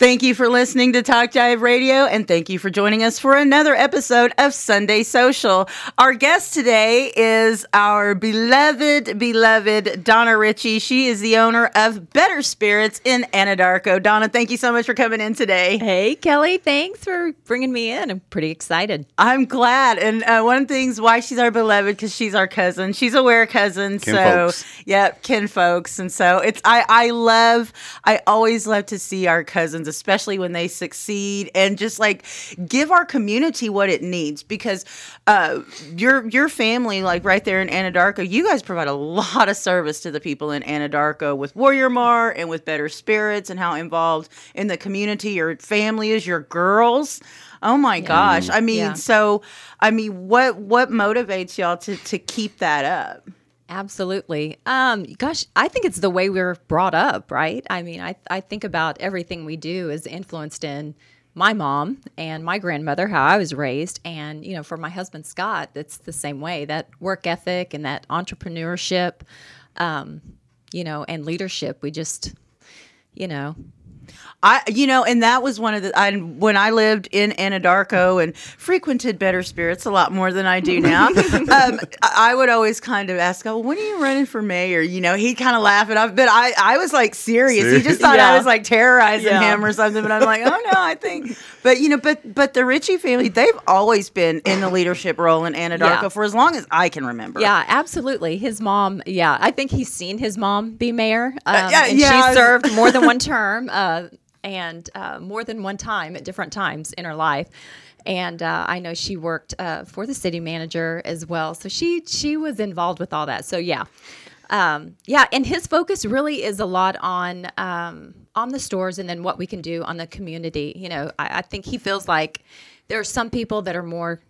Thank you for listening to Talk Jive Radio, and thank you for joining us for another episode of Sunday Social. Our guest today is our beloved, beloved Donna Ritchie. She is the owner of Better Spirits in Anadarko. Donna, thank you so much for coming in today. Hey, Kelly, thanks for bringing me in. I'm pretty excited. I'm glad. And uh, one of the things why she's our beloved because she's our cousin. She's a wear cousin. Kin so, folks. yep, kin folks. And so it's I I love I always love to see our cousins, especially when they succeed, and just like give our community what it needs because uh, your your family, like right there in Anadarko, you guys provide a lot of service to the people in Anadarko with Warrior Mart and with Better Spirits and how involved in the community your family is, your girls. Oh my gosh! I mean, Yeah. so I mean, what what motivates y'all to to keep that up? Absolutely. Um, gosh, I think it's the way we're brought up, right? I mean, I, I think about everything we do is influenced in my mom and my grandmother, how I was raised. And, you know, for my husband, Scott, it's the same way that work ethic and that entrepreneurship, um, you know, and leadership. We just, you know, I, you know, and that was one of the. I, when I lived in Anadarko and frequented Better Spirits a lot more than I do now, um, I would always kind of ask, "Oh, when are you running for mayor?" You know, he'd kind of laugh, and I, but I, I was like serious. He just thought I was like terrorizing Yeah. him or something. But I'm like, oh no, I think. But you know, but but the Ritchie family, they've always been in the leadership role in Anadarko Yeah. for as long as I can remember. Yeah, absolutely. His mom, yeah, I think he's seen his mom be mayor. Um, yeah, and yeah, she served more than one term uh, and uh, more than one time at different times in her life. And uh, I know she worked uh, for the city manager as well, so she she was involved with all that. So yeah, um, yeah, and his focus really is a lot on um, on the stores and then what we can do on the community. You know, I, I think he feels like there are some people that are more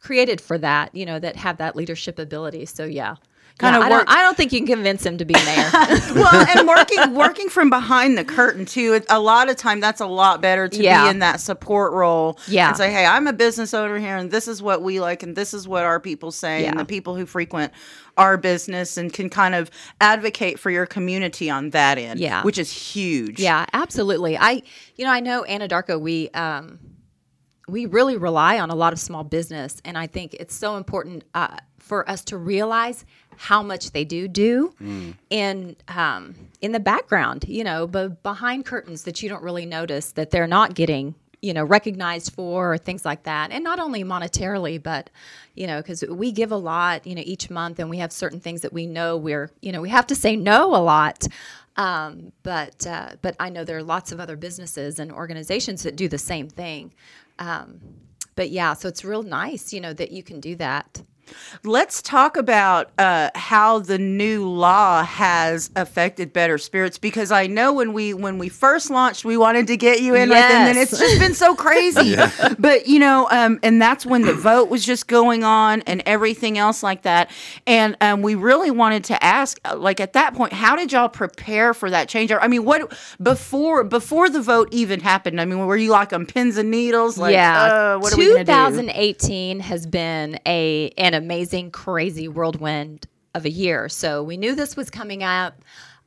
created for that, you know, that have that leadership ability. So yeah. Kinda Yeah, I, work- don't, I don't think you can convince him to be mayor. well, and working working from behind the curtain too. It, a lot of time, that's a lot better to Yeah. be in that support role. Yeah. and say, "Hey, I'm a business owner here, and this is what we like, and this is what our people say, and the people who frequent our business and can kind of advocate for your community on that end. Yeah. which is huge. yeah, absolutely. I, you know, I know Anadarko, we, um, we really rely on a lot of small business. And I think it's so important uh, for us to realize how much they do do in um, in the background, you know, but behind curtains that you don't really notice that they're not getting, you know, recognized for or things like that. And not only monetarily, but you know, because we give a lot, you know, each month, and we have certain things that we know we're, you know, we have to say no a lot. Um, but uh, but I know there are lots of other businesses and organizations that do the same thing. Um, but yeah, so it's real nice, you know, that you can do that. Let's talk about uh, how the new law has affected Better Spirits because I know when we when we first launched, we wanted to get you in, right then, and then it's just been so crazy. But you know, um, and that's when the vote was just going on and everything else like that. And um, we really wanted to ask, uh, like at that point, how did y'all prepare for that change? I mean, what before before the vote even happened? I mean, were you like on pins and needles? Like, uh, what are we do? 2018 has been a an amazing, crazy whirlwind of a year. So we knew this was coming up.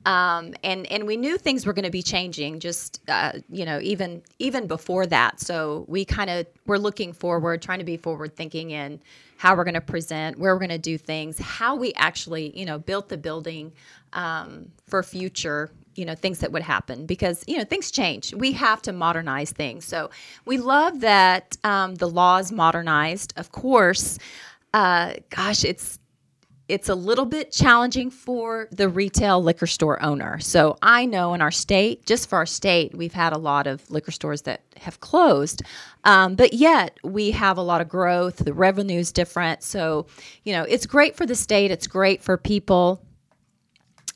Um, and and we knew things were going to be changing just uh, you know even even before that so we kind of were looking forward trying to be forward thinking in how we're going to present where we're going to do things how we actually you know built the building um, for future you know things that would happen because you know things change we have to modernize things so we love that um, the law is modernized of course uh, gosh it's it's a little bit challenging for the retail liquor store owner. So I know in our state, just for our state, we've had a lot of liquor stores that have closed, um, but yet we have a lot of growth. The revenue is different, so you know it's great for the state. It's great for people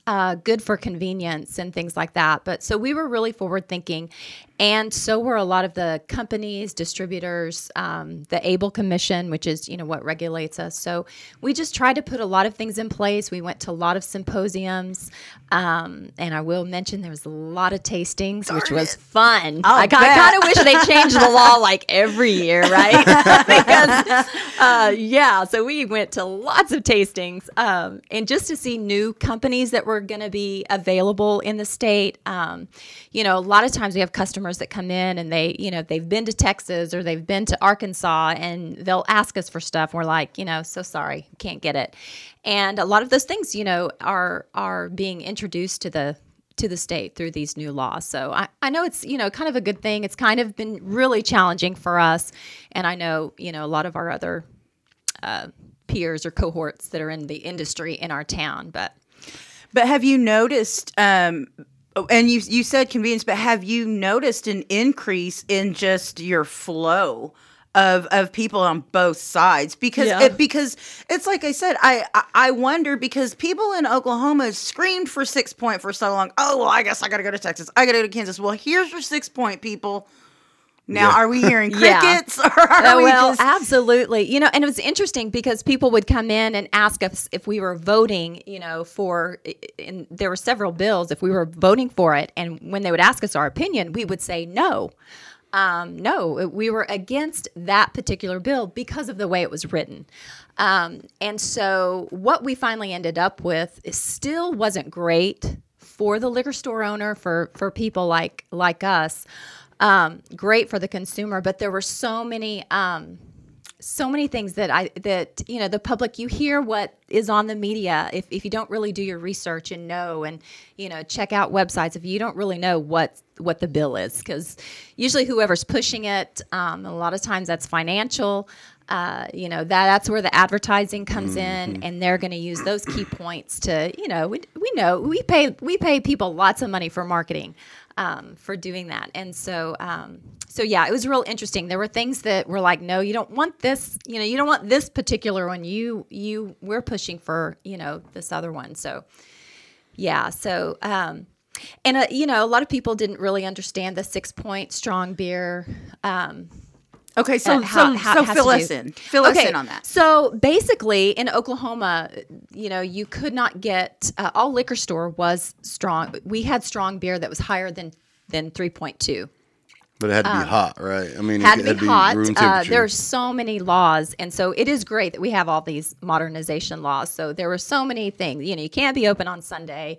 uh, good for convenience and things like that. But so we were really forward thinking. And so were a lot of the companies, distributors, um, the Able Commission, which is you know what regulates us. So we just tried to put a lot of things in place. We went to a lot of symposiums, um, and I will mention there was a lot of tastings, Darn which was it. fun. I'll I, bet. kind of wish they changed the law like every year, right? because uh, yeah, so we went to lots of tastings, um, and just to see new companies that were going to be available in the state. Um, you know, a lot of times we have customers that come in and they, you know, they've been to Texas or they've been to Arkansas, and they'll ask us for stuff. We're like, you know, so sorry, can't get it. And a lot of those things, you know, are are being introduced to the to the state through these new laws. So I, I know it's, you know, kind of a good thing. It's kind of been really challenging for us. And I know, you know, a lot of our other uh, peers or cohorts that are in the industry in our town. But But have you noticed? Um, Oh, and you you said convenience, but have you noticed an increase in just your flow? Of, of people on both sides because Yeah. it, because it's like I said I, I I wonder because people in Oklahoma screamed for six point for so long oh well I guess I gotta go to Texas I gotta go to Kansas well here's your six point people now Yeah. are we hearing Yeah. crickets or are Oh, we well, just absolutely. You know, and it was interesting because people would come in and ask us if we were voting, you know, for, and there were several bills, if we were voting for it. And when they would ask us our opinion, we would say no. Um, no, we were against that particular bill because of the way it was written. Um, and so what we finally ended up with is still wasn't great for the liquor store owner, for, for people like, like us um, great for the consumer, but there were so many um, so many things that I that you know the public you hear what is on the media if, if you don't really do your research and know and you know check out websites if you don't really know what what the bill is because usually whoever's pushing it um, a lot of times that's financial uh, you know that that's where the advertising comes in and they're going to use those key points to you know we, we know we pay we pay people lots of money for marketing um, for doing that. And so, um, so yeah, it was real interesting. There were things that were like, no, you don't want this. You know, you don't want this particular one. You, you, we're pushing for, you know, this other one. So, yeah. So, um, and uh, you know, a lot of people didn't really understand the six point strong beer. Um, okay so uh, how- so, how so fill to us do- in fill us in on that so basically, in Oklahoma, you know, you could not get uh, all liquor store was strong. We had strong beer that was higher than than three point two. But it had to be hot, right? I mean, Um, Had it to be hot. room Uh, temperature. there's so many laws, and so it is great that we have all these modernization laws. So there were so many things. You know, you can't be open on Sunday.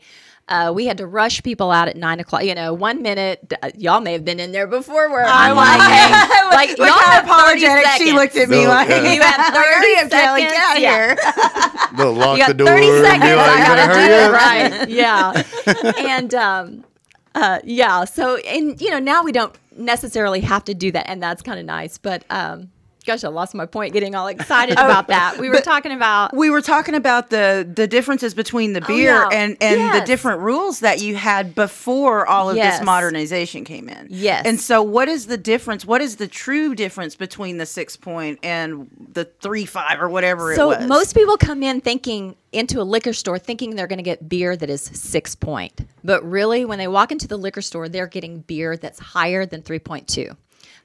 Uh, we had to rush people out at nine o'clock. You know, one minute, uh, y'all may have been in there before. Where I'm like, hey, like Look y'all how have apologetic she looked at me No, like yeah. You have 30 Hurry up, Kelly, seconds. get out of Yeah. here. They'll lock you the door. 30 and seconds. be like, I gotta better do it up." right. Yeah. and um, uh, yeah. So, and you know, now we don't necessarily have to do that, and that's kind of nice. But um, gosh, I lost my point getting all excited oh. about that. We were Oh, talking about. we were talking about the the differences between the oh, beer Oh, and and the different rules that you had before all of Yes. this modernization came in. Yes. And so what is the difference? What is the true difference between the 6 point and the 3 5 or whatever So it was? So most people come in thinking into a liquor store thinking they're going to get beer that is six point, but really when they walk into the liquor store, they're getting beer that's higher than three point two.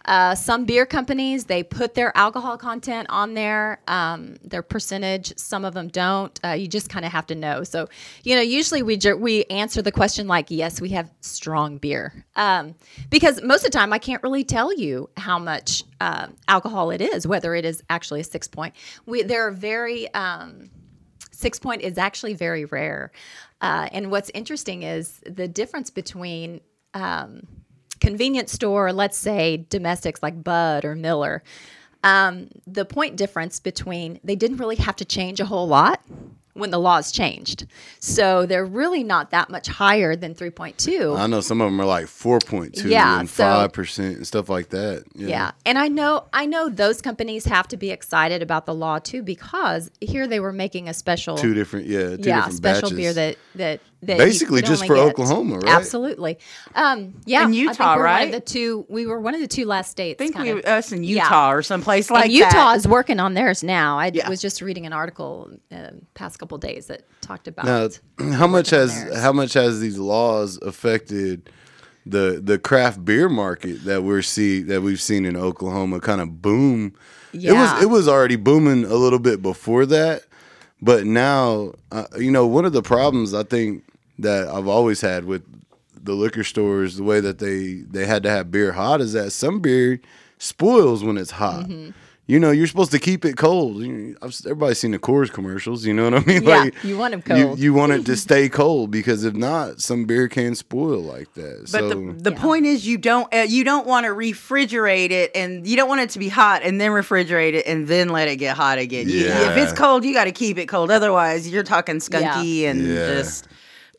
Uh, some beer companies they put their alcohol content on there, um, their percentage. Some of them don't. Uh, you just kind of have to know. So you know, usually we ju- we answer the question like, yes, we have strong beer, um, because most of the time I can't really tell you how much uh, alcohol it is, whether it is actually a six point. We there are very um, six point is actually very rare. Uh, and what's interesting is the difference between um, convenience store, let's say domestics like Bud or Miller. Um, the point difference between they didn't really have to change a whole lot when the laws changed. So they're really not that much higher than 3.2. I know some of them are like 4.2 Yeah, and so- 5% and stuff like that. Yeah. And I know I know those companies have to be excited about the law too because here they were making a special Two different, yeah, two yeah, different special batches. beer that that Basically you could just only for get. Oklahoma, right? Absolutely. Um, yeah, In I think Utah, we're One right? of the two. We were one of the two last states. I think kind we of. us in Yeah. Utah or someplace like and Utah that. is working on theirs now. I Yeah. was just reading an article uh, past couple days that talked about. Now, how much has theirs. how much has these laws affected the the craft beer market that we're see that we've seen in Oklahoma kind of boom. Yeah. It was it was already booming a little bit before that, but now uh, you know one of the problems I think that I've always had with the liquor stores, the way that they they had to have beer hot, is that some beer spoils when it's hot. Mm-hmm. You know, you're supposed to keep it cold. You- I've, everybody's seen the Coors commercials. You know what I mean? Yeah, you want 'em cold. You, want it to stay cold because if not, some beer can spoil like that. But so the, the Yeah. point is, you don't uh, you don't want to refrigerate it, and you don't want it to be hot and then refrigerate it and then let it get hot again. You- Yeah. if it's cold, you got to keep it cold. Otherwise, you're talking skunky and Yeah. just.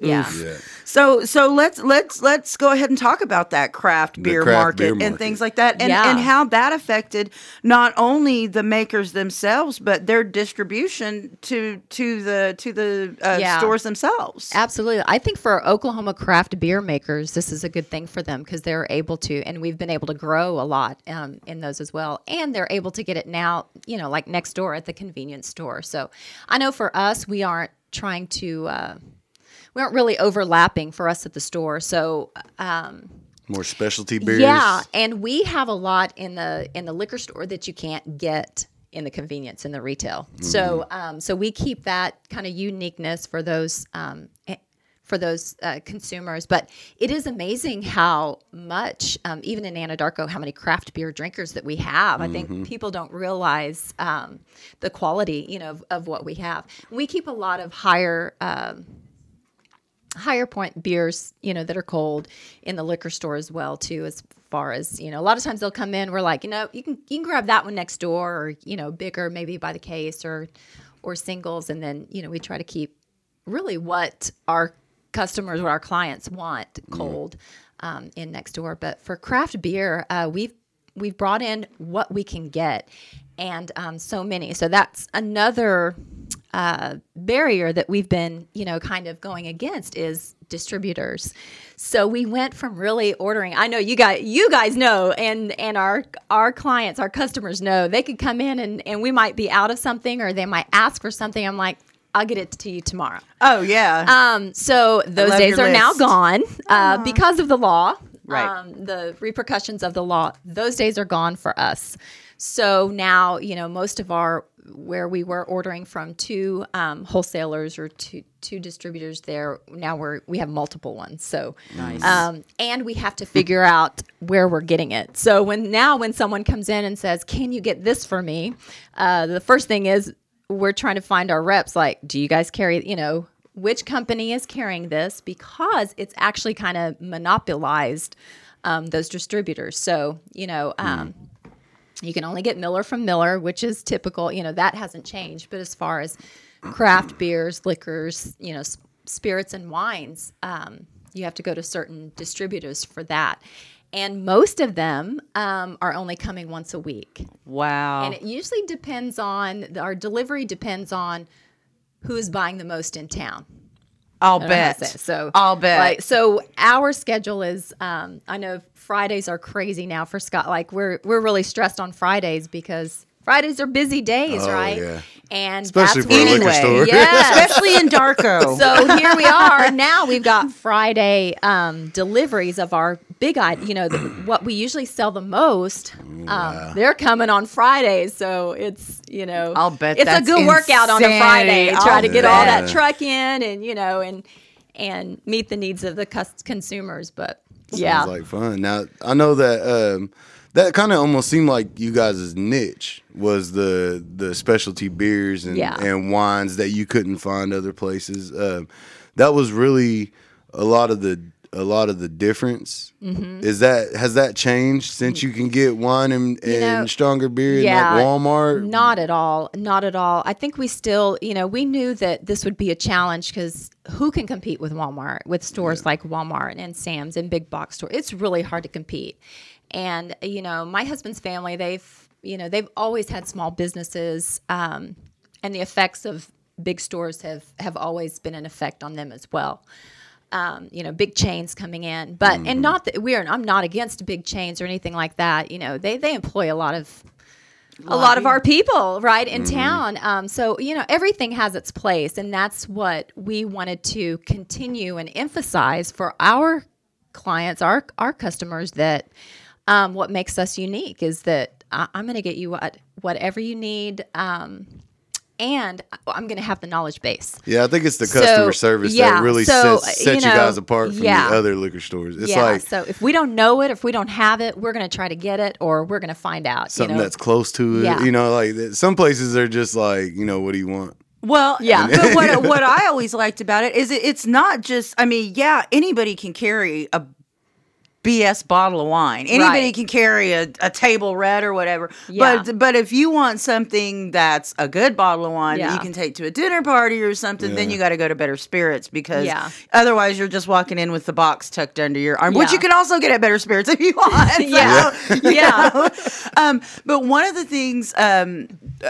Yeah. yeah. So so let's let's let's go ahead and talk about that craft beer, craft market, beer and things like that, and Yeah. and how that affected not only the makers themselves but their distribution to to the to the uh, Yeah. stores themselves. Absolutely. I think for Oklahoma craft beer makers, this is a good thing for them because they're able to, and we've been able to grow a lot um, in those as well. And they're able to get it now, you know, like next door at the convenience store. So I know for us, we aren't trying to, uh, we aren't really overlapping for us at the store. So, um, More specialty beers. yeah, and we have a lot in the in the liquor store that you can't get in the convenience in the retail. So um, so we keep that kind of uniqueness for those um, eh, for those uh, consumers. But it is amazing how much, um, even in Anadarko, how many craft beer drinkers that we have. I think people don't realize um, the quality, you know, of, of what we have. We keep a lot of higher. Um, higher point beers, you know, that are cold in the liquor store as well too as far as, you know, a lot of times they'll come in, we're like, you know, you can you can grab that one next door or, you know, bigger maybe by the case or or singles and then, you know, we try to keep really what our customers or our clients want cold um, in next door. But for craft beer, uh, we've we've brought in what we can get, and um, so many. So that's another uh, barrier that we've been, you know, kind of going against is distributors. So we went from really ordering. I know you guys, you guys know, and and our our clients, our customers know. They could come in and and we might be out of something, or they might ask for something. I'm like, I'll get it to you tomorrow. Oh yeah. Um, so those days are now gone uh, because of the law. Right. Um, the repercussions of the law. Those days are gone for us. So now, you know, most of our where we were ordering from two um, wholesalers or two two distributors there. Now we're we have multiple ones. So Nice. um, and we have to figure out where we're getting it. So when now when someone comes in and says, "Can you get this for me?" Uh, the first thing is we're trying to find our reps. Like, do you guys carry? You know, which company is carrying this because it's actually kind of monopolized um, those distributors. So you know. Um, you can only get Miller from Miller, which is typical. You know that hasn't changed. But as far as craft beers, liquors, you know, s- spirits and wines, um, you have to go to certain distributors for that. And most of them um, are only coming once a week. wow. And it usually depends on our delivery depends on who's buying the most in town. I'll I don't know how to bet. say. So I'll bet. Like, so our schedule is. Um, I know Fridays are crazy now for Scott. Like we're we're really stressed on Fridays because Fridays are busy days, Oh, right? yeah. And Especially that's for a when- liquor store. Yes. Especially in Darko. so here we are now. We've got Friday um, deliveries of our big, i- you know, the, what we usually sell the most. Um, they're coming on Fridays, so it's you know, I'll bet it's that's a good workout on a Friday. Try I'll try to get all that truck in, and you know, and and meet the needs of the cus- consumers. But yeah, Sounds like fun. Now I know that um, that kind of almost seemed like you guys' niche was the the specialty beers and, Yeah. and wines that you couldn't find other places. Um, that was really a lot of the a lot of the difference. Mm-hmm. Is that has that changed since you can get wine and, and know, stronger beer yeah, in like Walmart? Not at all. Not at all. I think we still, you know, we knew that this would be a challenge because who can compete with Walmart, with stores like Walmart and Sam's and big box store? It's really hard to compete. And, you know, my husband's family, they've, you know, they've always had small businesses, um, and the effects of big stores have have always been an effect on them as well um, you know, big chains coming in. But and not that we are. I'm not against big chains or anything like that. You know, they they employ a lot of a lot of our people right in town. Um, so you know, everything has its place, and that's what we wanted to continue and emphasize for our clients, our our customers, that um, what makes us unique is that I, I'm going to get you what whatever you need. Um, and I'm going to have the knowledge base. Yeah, I think it's the So, customer service yeah, that really so, sets, sets you you, guys apart from yeah. the other liquor stores. It's yeah. like so if we don't know it, if we don't have it, we're going to try to get it, or we're going to find out. something you know? that's close to it. Yeah. You know, like some places are just like, you know, what do you want? Well, Yeah. But what what I always liked about it is it, it's not just. I mean, yeah, anybody can carry a BS bottle of wine. Anybody Right. can carry a, a table red or whatever. Yeah. But but if you want something that's a good bottle of wine that you can take to a dinner party or something, then you got to go to Better Spirits because Yeah. otherwise you're just walking in with the box tucked under your arm, which you can also get at Better Spirits if you want. So, Yeah. you Yeah. Um, but one of the things, um,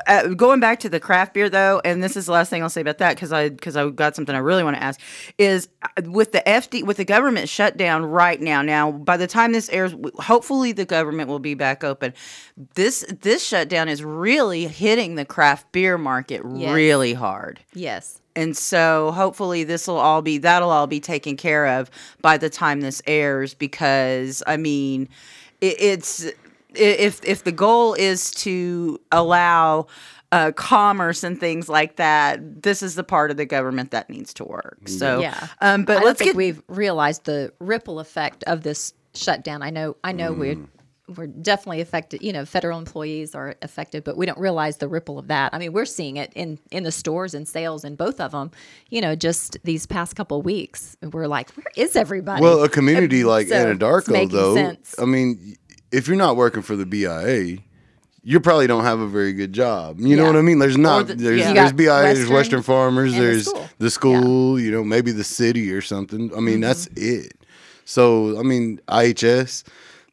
uh, going back to the craft beer though, and this is the last thing I'll say about that because I because I got something I really want to ask is uh, with the FD with the government shutdown right now. Now, by the time this airs, hopefully the government will be back open. This this shutdown is really hitting the craft beer market Yes. really hard. yes. And so hopefully this will all be that'll all be taken care of by the time this airs because I mean it, it's if if the goal is to allow uh, commerce and things like that, this is the part of the government that needs to work. So Yeah. um, but I let's think get we've realized the ripple effect of this shutdown. I know, I know, we're we're definitely affected. You know, federal employees are affected, but we don't realize the ripple of that. I mean, we're seeing it in in the stores and sales in both of them. You know, just these past couple weeks, we're like, where is everybody? Well, a community like so Anadarko, though, sense. I mean, if you're not working for the BIA, you probably don't have a very good job. You know what I mean? There's not the- there's yeah. There's BIA, there's Western Western Farmers, and the there's school. the school, you know, maybe the city or something. I mean, that's Mm-hmm. it. So I mean, IHS.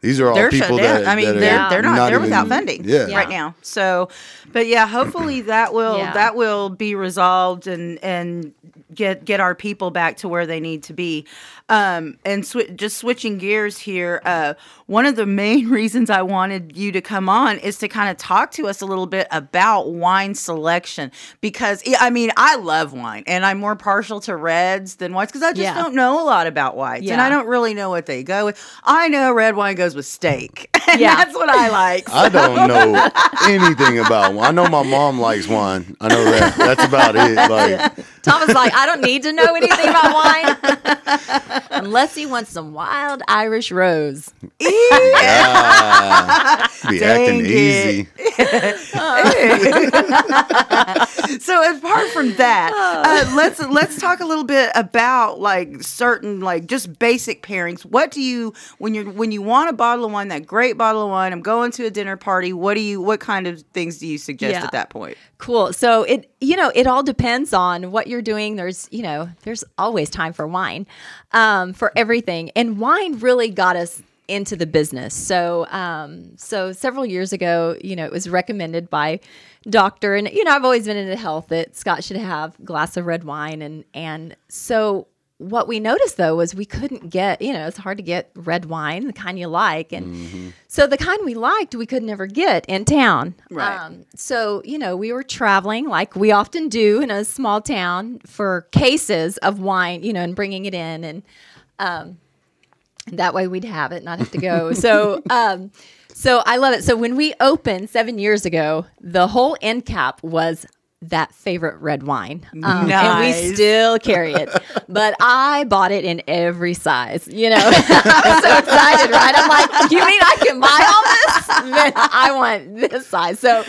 These are all they're people shut that I mean, that they're are they're not, they're even- without funding Yeah. Yeah. right now. So, but yeah, hopefully that will Yeah. that will be resolved and and get get our people back to where they need to be. Um, and sw- just switching gears here, uh, one of the main reasons I wanted you to come on is to kind of talk to us a little bit about wine selection because I mean I love wine and I'm more partial to reds than whites because I just Yeah. don't know a lot about whites and I don't really know what they go with. I know red wine goes with steak. And Yeah. that's what I like. I don't know anything about wine. I know my mom likes wine. I know that. That's about it. Like, Tom was like, I don't need to know anything about wine unless he wants some wild Irish rose. ah, be acting it. easy. so apart from that, uh, let's let's talk a little bit about like certain like just basic pairings. What do you when you're when you want a bottle of wine, that great bottle of wine? I'm going to a dinner party. What do you what kind of things do you suggest Yeah. at that point? Cool. So it you know it all depends on what you're doing. There's you know there's always time for wine, um, for everything, and wine really got us into the business. So um, so several years ago, you know, it was recommended by doctor, and you know I've always been into health that Scott should have glass of red wine, and and so what we noticed though was we couldn't get you know it's hard to get red wine the kind you like and so the kind we liked we could never get in town. Right. um, so you know we were traveling like we often do in a small town for cases of wine you know and bringing it in and um, that way we'd have it not have to go. So um, so i love it. So when we opened seven years ago the whole end cap was that favorite red wine. Um, and we still carry it. But i bought it in every size you know. I'm so excited right? I'm like you mean i can buy all this? Man, i want this size. So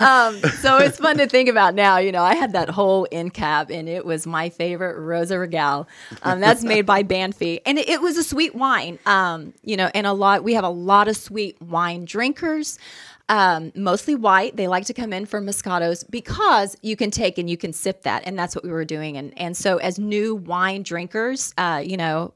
um, so it's fun to think about now you know. I had that whole end cap and it was my favorite rosa regal. Um, that's made by banfi and it, it was a sweet wine um, you know and a lot we have a lot of sweet wine drinkers um, mostly white. They like to come in for Moscatos because you can take and you can sip that, and that's what we were doing. And and so as new wine drinkers, uh, you know,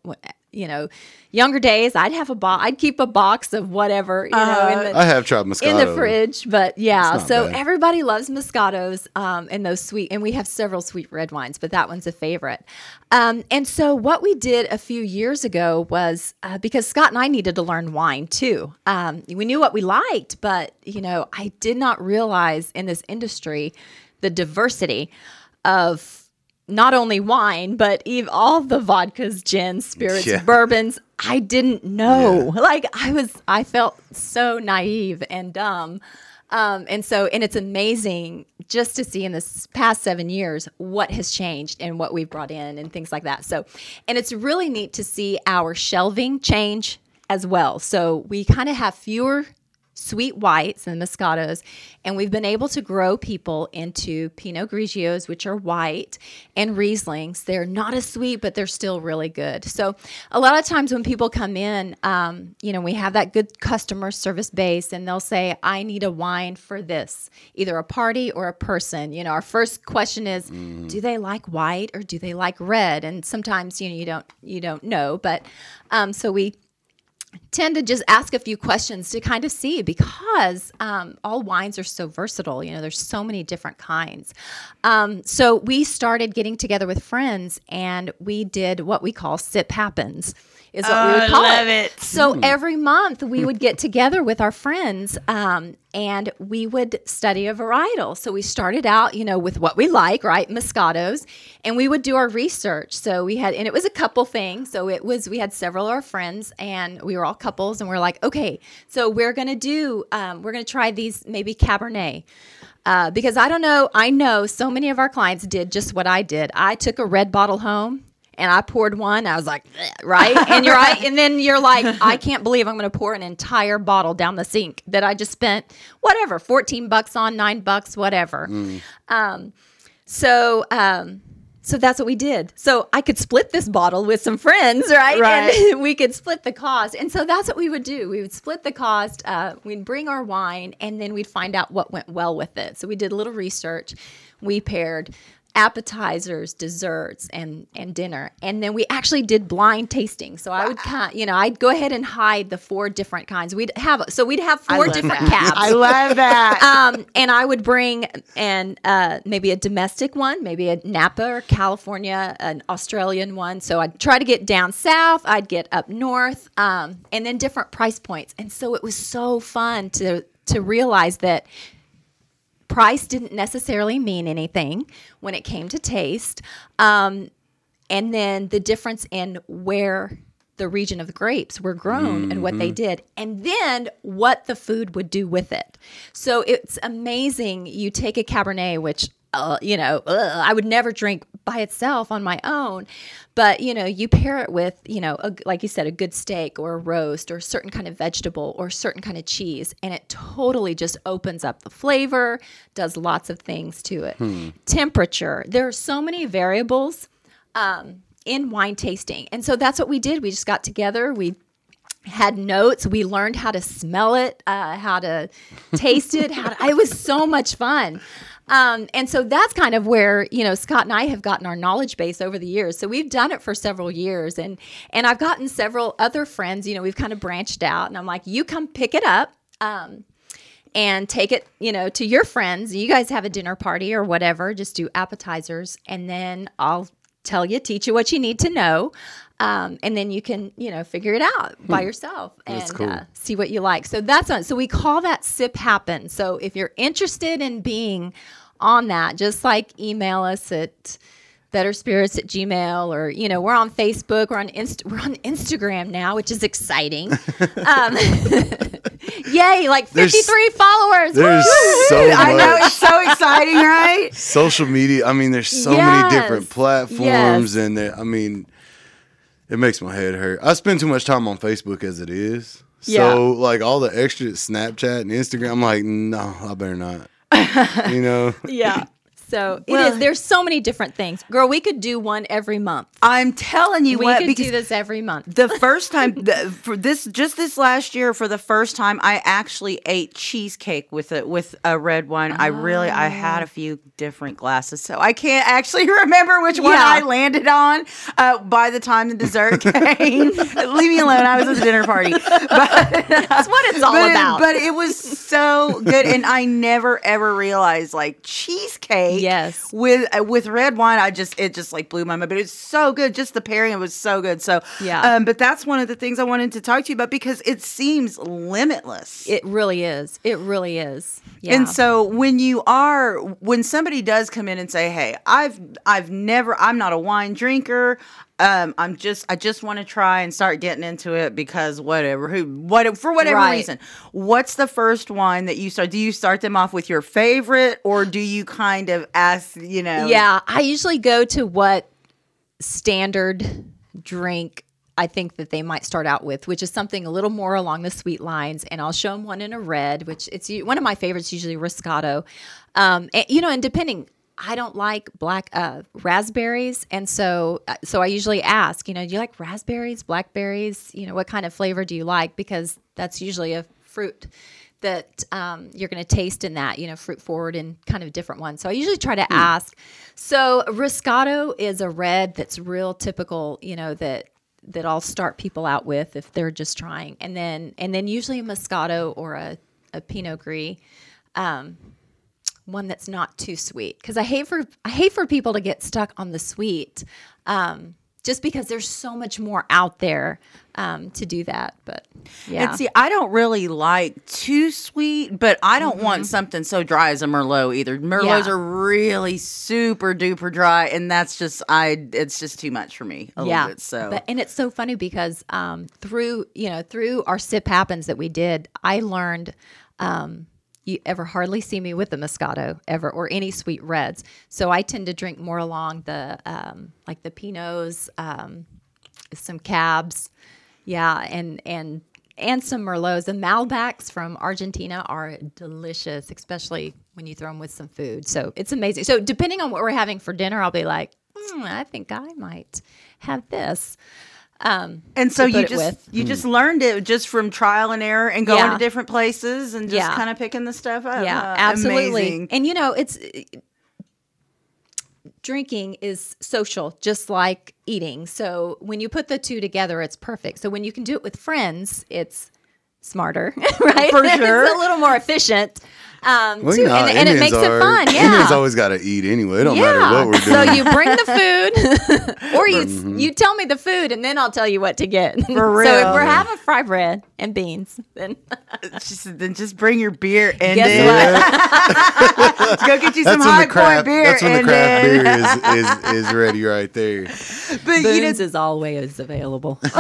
you know, younger days, I'd have a box. I'd keep a box of whatever, you know, in the, I have tried Moscato. in the fridge. But yeah, so bad. everybody loves Moscatos um, and those sweet, and we have several sweet red wines, but that one's a favorite. Um, and so what we did a few years ago was uh, because Scott and I needed to learn wine too. Um, we knew what we liked, but you know, I did not realize in this industry the diversity of not only wine, but even all the vodkas, gins, spirits, Yeah. bourbons. I didn't know. Like I was, I felt so naive and dumb. Um, and so, and it's amazing just to see in this past seven years what has changed and what we've brought in and things like that. So, and it's really neat to see our shelving change as well. So we kind of have fewer sweet whites and Moscatos, and we've been able to grow people into Pinot Grigios, which are white, and Rieslings. They're not as sweet, but they're still really good. So a lot of times when people come in, um, you know, we have that good customer service base, and they'll say, "I need a wine for this, either a party or a person." You know, our first question is, mm. "Do they like white or do they like red?" And sometimes you know you don't you don't know, but um, so we tend to just ask a few questions to kind of see because um, all wines are so versatile. You know, there's so many different kinds. Um, so we started getting together with friends and we did what we call Sip Happens is what oh, we would oh, call love it. it. So mm. every month we would get together with our friends um, and we would study a varietal. So we started out, you know, with what we like, right? Moscatos, and we would do our research. So we had, and it was a couple things. So it was, we had several of our friends and we were all couples and we are like, okay, so we're going to do, um, we're going to try these maybe Cabernet. Uh, because I don't know, I know so many of our clients did just what I did. I took a red bottle home and I poured one. I was like, right, and you're right, and then you're like, I can't believe I'm going to pour an entire bottle down the sink that I just spent whatever, fourteen bucks on, nine bucks, whatever. Mm. Um, so. Um, so that's what we did. So I could split this bottle with some friends, right? Right. And we could split the cost. And so that's what we would do. We would split the cost. Uh, we'd bring our wine, and then we'd find out what went well with it. So we did a little research. We paired appetizers, desserts, and and dinner. And then we actually did blind tasting. So I would kind, you know, I'd go ahead and hide the four different kinds. We'd have so we'd have four different that. cabs. I love that. um, and I would bring and uh, maybe a domestic one, maybe a Napa or California, an Australian one. So I'd try to get down south. I'd get up north, um, and then different price points. And so it was so fun to to realize that price didn't necessarily mean anything when it came to taste. Um, and then the difference in where the region of the grapes were grown mm-hmm. and what they mm-hmm. did, and then what the food would do with it. So it's amazing. You take a Cabernet, which uh, you know, I would never drink by itself on my own. But, you know, you pair it with, you know, a, like you said, a good steak or a roast or a certain kind of vegetable or a certain kind of cheese. And it totally just opens up the flavor, does lots of things to it. Hmm. Temperature. There are so many variables um, in wine tasting. And so that's what we did. We just got together. We had notes. We learned how to smell it, uh, how to taste it. How to, it was so much fun. Um, and so that's kind of where you know Scott and I have gotten our knowledge base over the years. So we've done it for several years, and and I've gotten several other friends. You know, we've kind of branched out, and I'm like, you come pick it up. Um, and take it, you know, to your friends. You guys have a dinner party or whatever. Just do appetizers, and then I'll tell you, teach you what you need to know. Um, and then you can, you know, figure it out by hmm. yourself and cool. uh, see what you like. So that's on. So we call that sip happen. So if you're interested in being on that, just like email us at better spirits at gmail or you know we're on facebook we're on Inst- we're on instagram now which is exciting um, yay like 53 there's, followers there's so much. i know it's so exciting right social media i mean there's so yes. many different platforms yes. and i mean it makes my head hurt. I spend too much time on Facebook as it is. Yeah. So like all the extra Snapchat and Instagram, I'm like, no, I better not. you know? Yeah. So well, it is. There's so many different things, girl. We could do one every month. I'm telling you we what, could do this every month. The first time the, for this, just this last year, for the first time, I actually ate cheesecake with it with a red wine. Oh. I really, I had a few different glasses, so I can't actually remember which one yeah. I landed on. Uh, by the time the dessert came, leave me alone. I was at the dinner party. But, That's what it's all but about. But it was so good, and I never ever realized like cheesecake Yes. With uh, with red wine, I just it just like blew my mind. But it's so good. Just the pairing, was so good. So yeah. Um, but that's one of the things I wanted to talk to you about because it seems limitless. It really is. It really is. Yeah. And so when you are when somebody does come in and say, "Hey, I've I've never I'm not a wine drinker. Um, I'm just I just want to try and start getting into it because whatever who what for whatever Right. reason. What's the first one that you start? Do you start them off with your favorite, or do you kind of ask? You know, Yeah, I usually go to what standard drink I think that they might start out with, which is something a little more along the sweet lines. And I'll show them one in a red, which it's one of my favorites, usually Roscato. Um, and, you know, and depending, I don't like black uh, raspberries, and so uh, so I usually ask, you know, do you like raspberries, blackberries? You know, what kind of flavor do you like? Because that's usually a fruit that um, you're going to taste in that, you know, fruit forward and kind of different ones. So I usually try to ask. So Roscato is a red that's real typical, you know, that that I'll start people out with if they're just trying, and then and then usually a Moscato or a, a Pinot Gris, um, one that's not too sweet because I hate for I hate for people to get stuck on the sweet, um, just because there's so much more out there um, to do that. But yeah, And see, I don't really like too sweet, but I don't Mm-hmm. want something so dry as a Merlot either. Merlots Yeah. are really super duper dry, and that's just I. It's just too much for me a yeah. little bit. So but, and it's so funny because um, through you know through our sip happens that we did, I learned. Um, you ever hardly see me with a Moscato ever or any sweet reds. So I tend to drink more along the um, like the Pinots, um, some Cabs, yeah, and and and some Merlots. The Malbecs from Argentina are delicious, especially when you throw them with some food. So it's amazing. So depending on what we're having for dinner, I'll be like, hmm, I think I might have this. Um, and so you just with. you just learned it just from trial and error and going Yeah. to different places and just Yeah. kind of picking the stuff up. Yeah, Uh, absolutely. amazing. And you know, it's drinking is social, just like eating. So when you put the two together, it's perfect. So when you can do it with friends, it's smarter, right? For sure. it's a little more efficient. Um, Well, too, you know how and, and it makes are. it fun. Yeah. Indians always got to eat anyway. It don't matter what we're doing. So you bring the food, or you you tell me the food, and then I'll tell you what to get. For real. so if we're having fry bread and beans, then Just, then just bring your beer and Guess then go get you some that's when high craft. beer. That's when the craft then- beer is, is is ready right there. But you know, is always available. and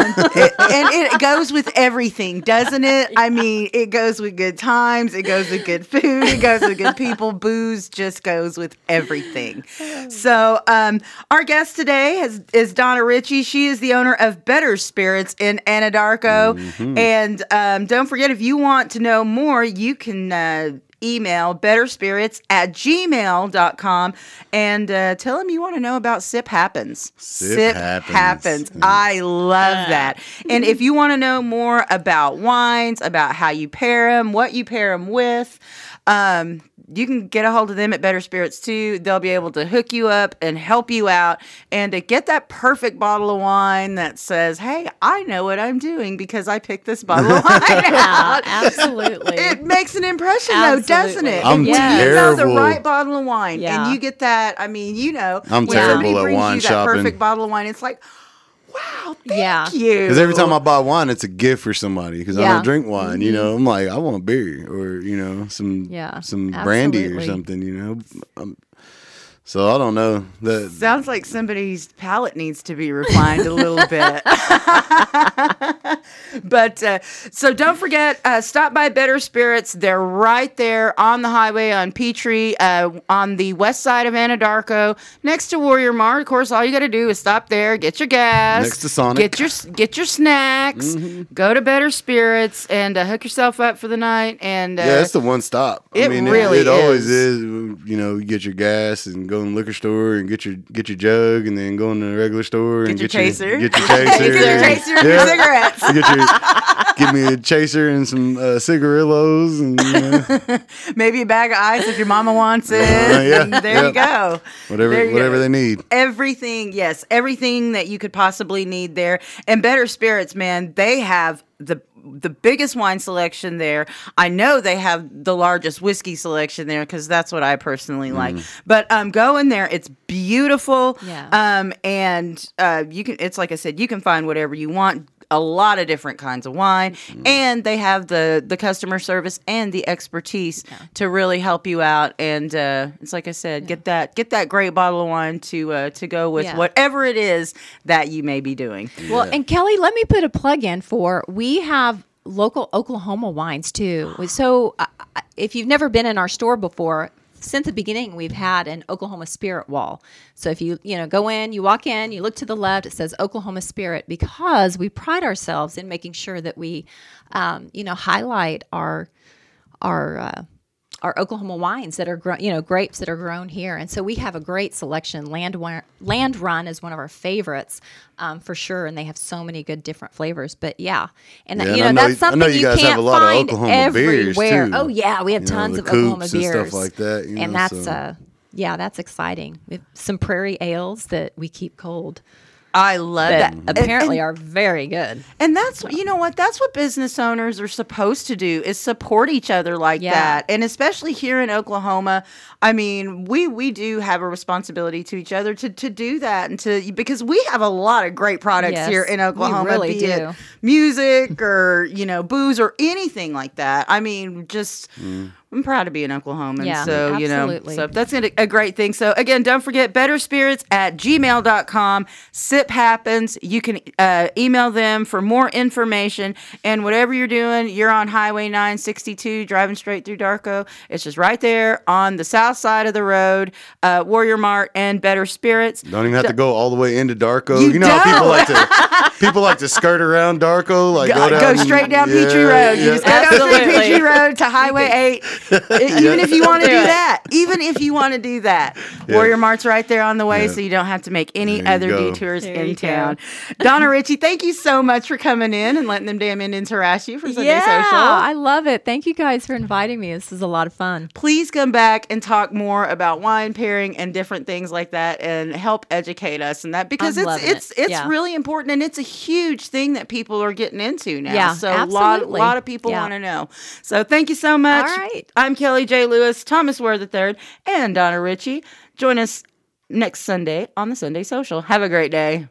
it goes with everything, doesn't it? I mean, it goes with good times, it goes with good food, it goes with good people. Booze just goes with everything. So, um, our guest today has, is Donna Ritchie. She is the owner of Better Spirits in Anadarko. And um, don't forget, if you want to know more, you can. Uh, email betterspirits at gmail.com and uh, tell them you want to know about sip happens Sip Happens. happens. I love that. And if you want to know more about wines, about how you pair them, what you pair them with, um, you can get a hold of them at Better Spirits too. They'll be able to hook you up and help you out and to get that perfect bottle of wine that says, Hey, I know what I'm doing because I picked this bottle of wine yeah, out. absolutely. It makes an impression though, doesn't it? I'm When you know the right bottle of wine Yeah. and you get that, I mean, you know, I'm when terrible somebody at brings wine you that shopping. perfect bottle of wine, it's like, wow, thank Yeah. you. Because every time I buy wine, it's a gift for somebody. Because I don't drink wine, you know. I'm like, I want a beer or you know some Yeah, some brandy or something, you know. Um, so I don't know that. Sounds like somebody's palate needs to be refined a little bit. but uh, so don't forget, uh, stop by Better Spirits. They're right there on the highway on Petrie, uh, on the west side of Anadarko, next to Warrior Mart. Of course, all you got to do is stop there, get your gas, Next to Sonic. get your get your snacks, go to Better Spirits, and uh, hook yourself up for the night. And uh, Yeah, it's the one stop. it I mean, really it, it always is. is. You know, you get your gas and go in the liquor store and get your get your jug, and then go in the regular store and your get chaser. your get your chaser, Get your chaser and your cigarettes. You get your give me a chaser and some uh, cigarillos, and you know, maybe a bag of ice if your mama wants it. Uh, yeah, and there you yeah. go. whatever you whatever go. they need. everything yes everything that you could possibly need there and better spirits man they have the the biggest wine selection there. I know they have the largest whiskey selection there because that's what i personally like. But um go in there. It's beautiful. Yeah. um and uh you can it's like i said you can find whatever you want a lot of different kinds of wine, and they have the the customer service and the expertise to really help you out. And uh, it's like I said, get that get that great bottle of wine to uh, to go with Yeah. whatever it is that you may be doing. Well, and Kelly, let me put a plug in for we have local Oklahoma wines too. So uh, uh, if you've never been in our store before, since the beginning we've had an Oklahoma Spirit wall. So if you you know go in, you walk in, you look to the left, it says Oklahoma Spirit because we pride ourselves in making sure that we um, you know highlight our our uh, our Oklahoma wines that are grown, you know, grapes that are grown here, and so we have a great selection. Land Land Run is one of our favorites um, for sure, and they have so many good different flavors. But yeah, and that, Yeah, you and know know- that's something know you you can't a lot of find beers, everywhere. too. Oh yeah, we have You know, tons the of Oklahoma coops and stuff beers like that, you and know, that's so- uh yeah, that's exciting. We have some prairie ales that we keep cold I love that that. apparently and, are very good. And that's you know what that's what business owners are supposed to do is support each other like Yeah. that. And especially here in Oklahoma, I mean, we we do have a responsibility to each other to to do that and to because we have a lot of great products Yes, here in we Oklahoma really be do. it music or, you know, booze or anything like that. I mean, just mm. I'm proud to be an Oklahoman. Yeah, so, you know, so that's a, a great thing. So, again, don't forget better spirits at gmail.com. Sip happens. You can uh, email them for more information. And whatever you're doing, you're on Highway 962 driving straight through Darko. It's just right there on the south side of the road. Uh, Warrior Mart and Better Spirits. Don't even have to go all the way into Darko. You You, know how people like to people like to skirt around Darko, like Go, go, down, go straight down yeah, Petrie Road. You yeah. just go down straight Absolutely. Petrie Road to Highway 8. Even if you want to Do do that. Even if you want to do that. Yeah. Warrior Mart's right there on the way, Yeah. so you don't have to make any other go. detours There in you go. town. Donna Ritchie, thank you so much for coming in and letting them damn Indians harass you for Sunday yeah, Social. I love it. Thank you guys for inviting me. This is a lot of fun. please come back and talk more about wine pairing and different things like that and help educate us and that because I'm it's it's it. it's Yeah. really important and it's a huge thing that people are getting into now. Yeah, so a lot lot of people Yeah. want to know. So thank you so much. All right. I'm Kelly J. Lewis, Thomas Ware III, and Donna Ritchie. Join us next Sunday on the Sunday Social. Have a great day.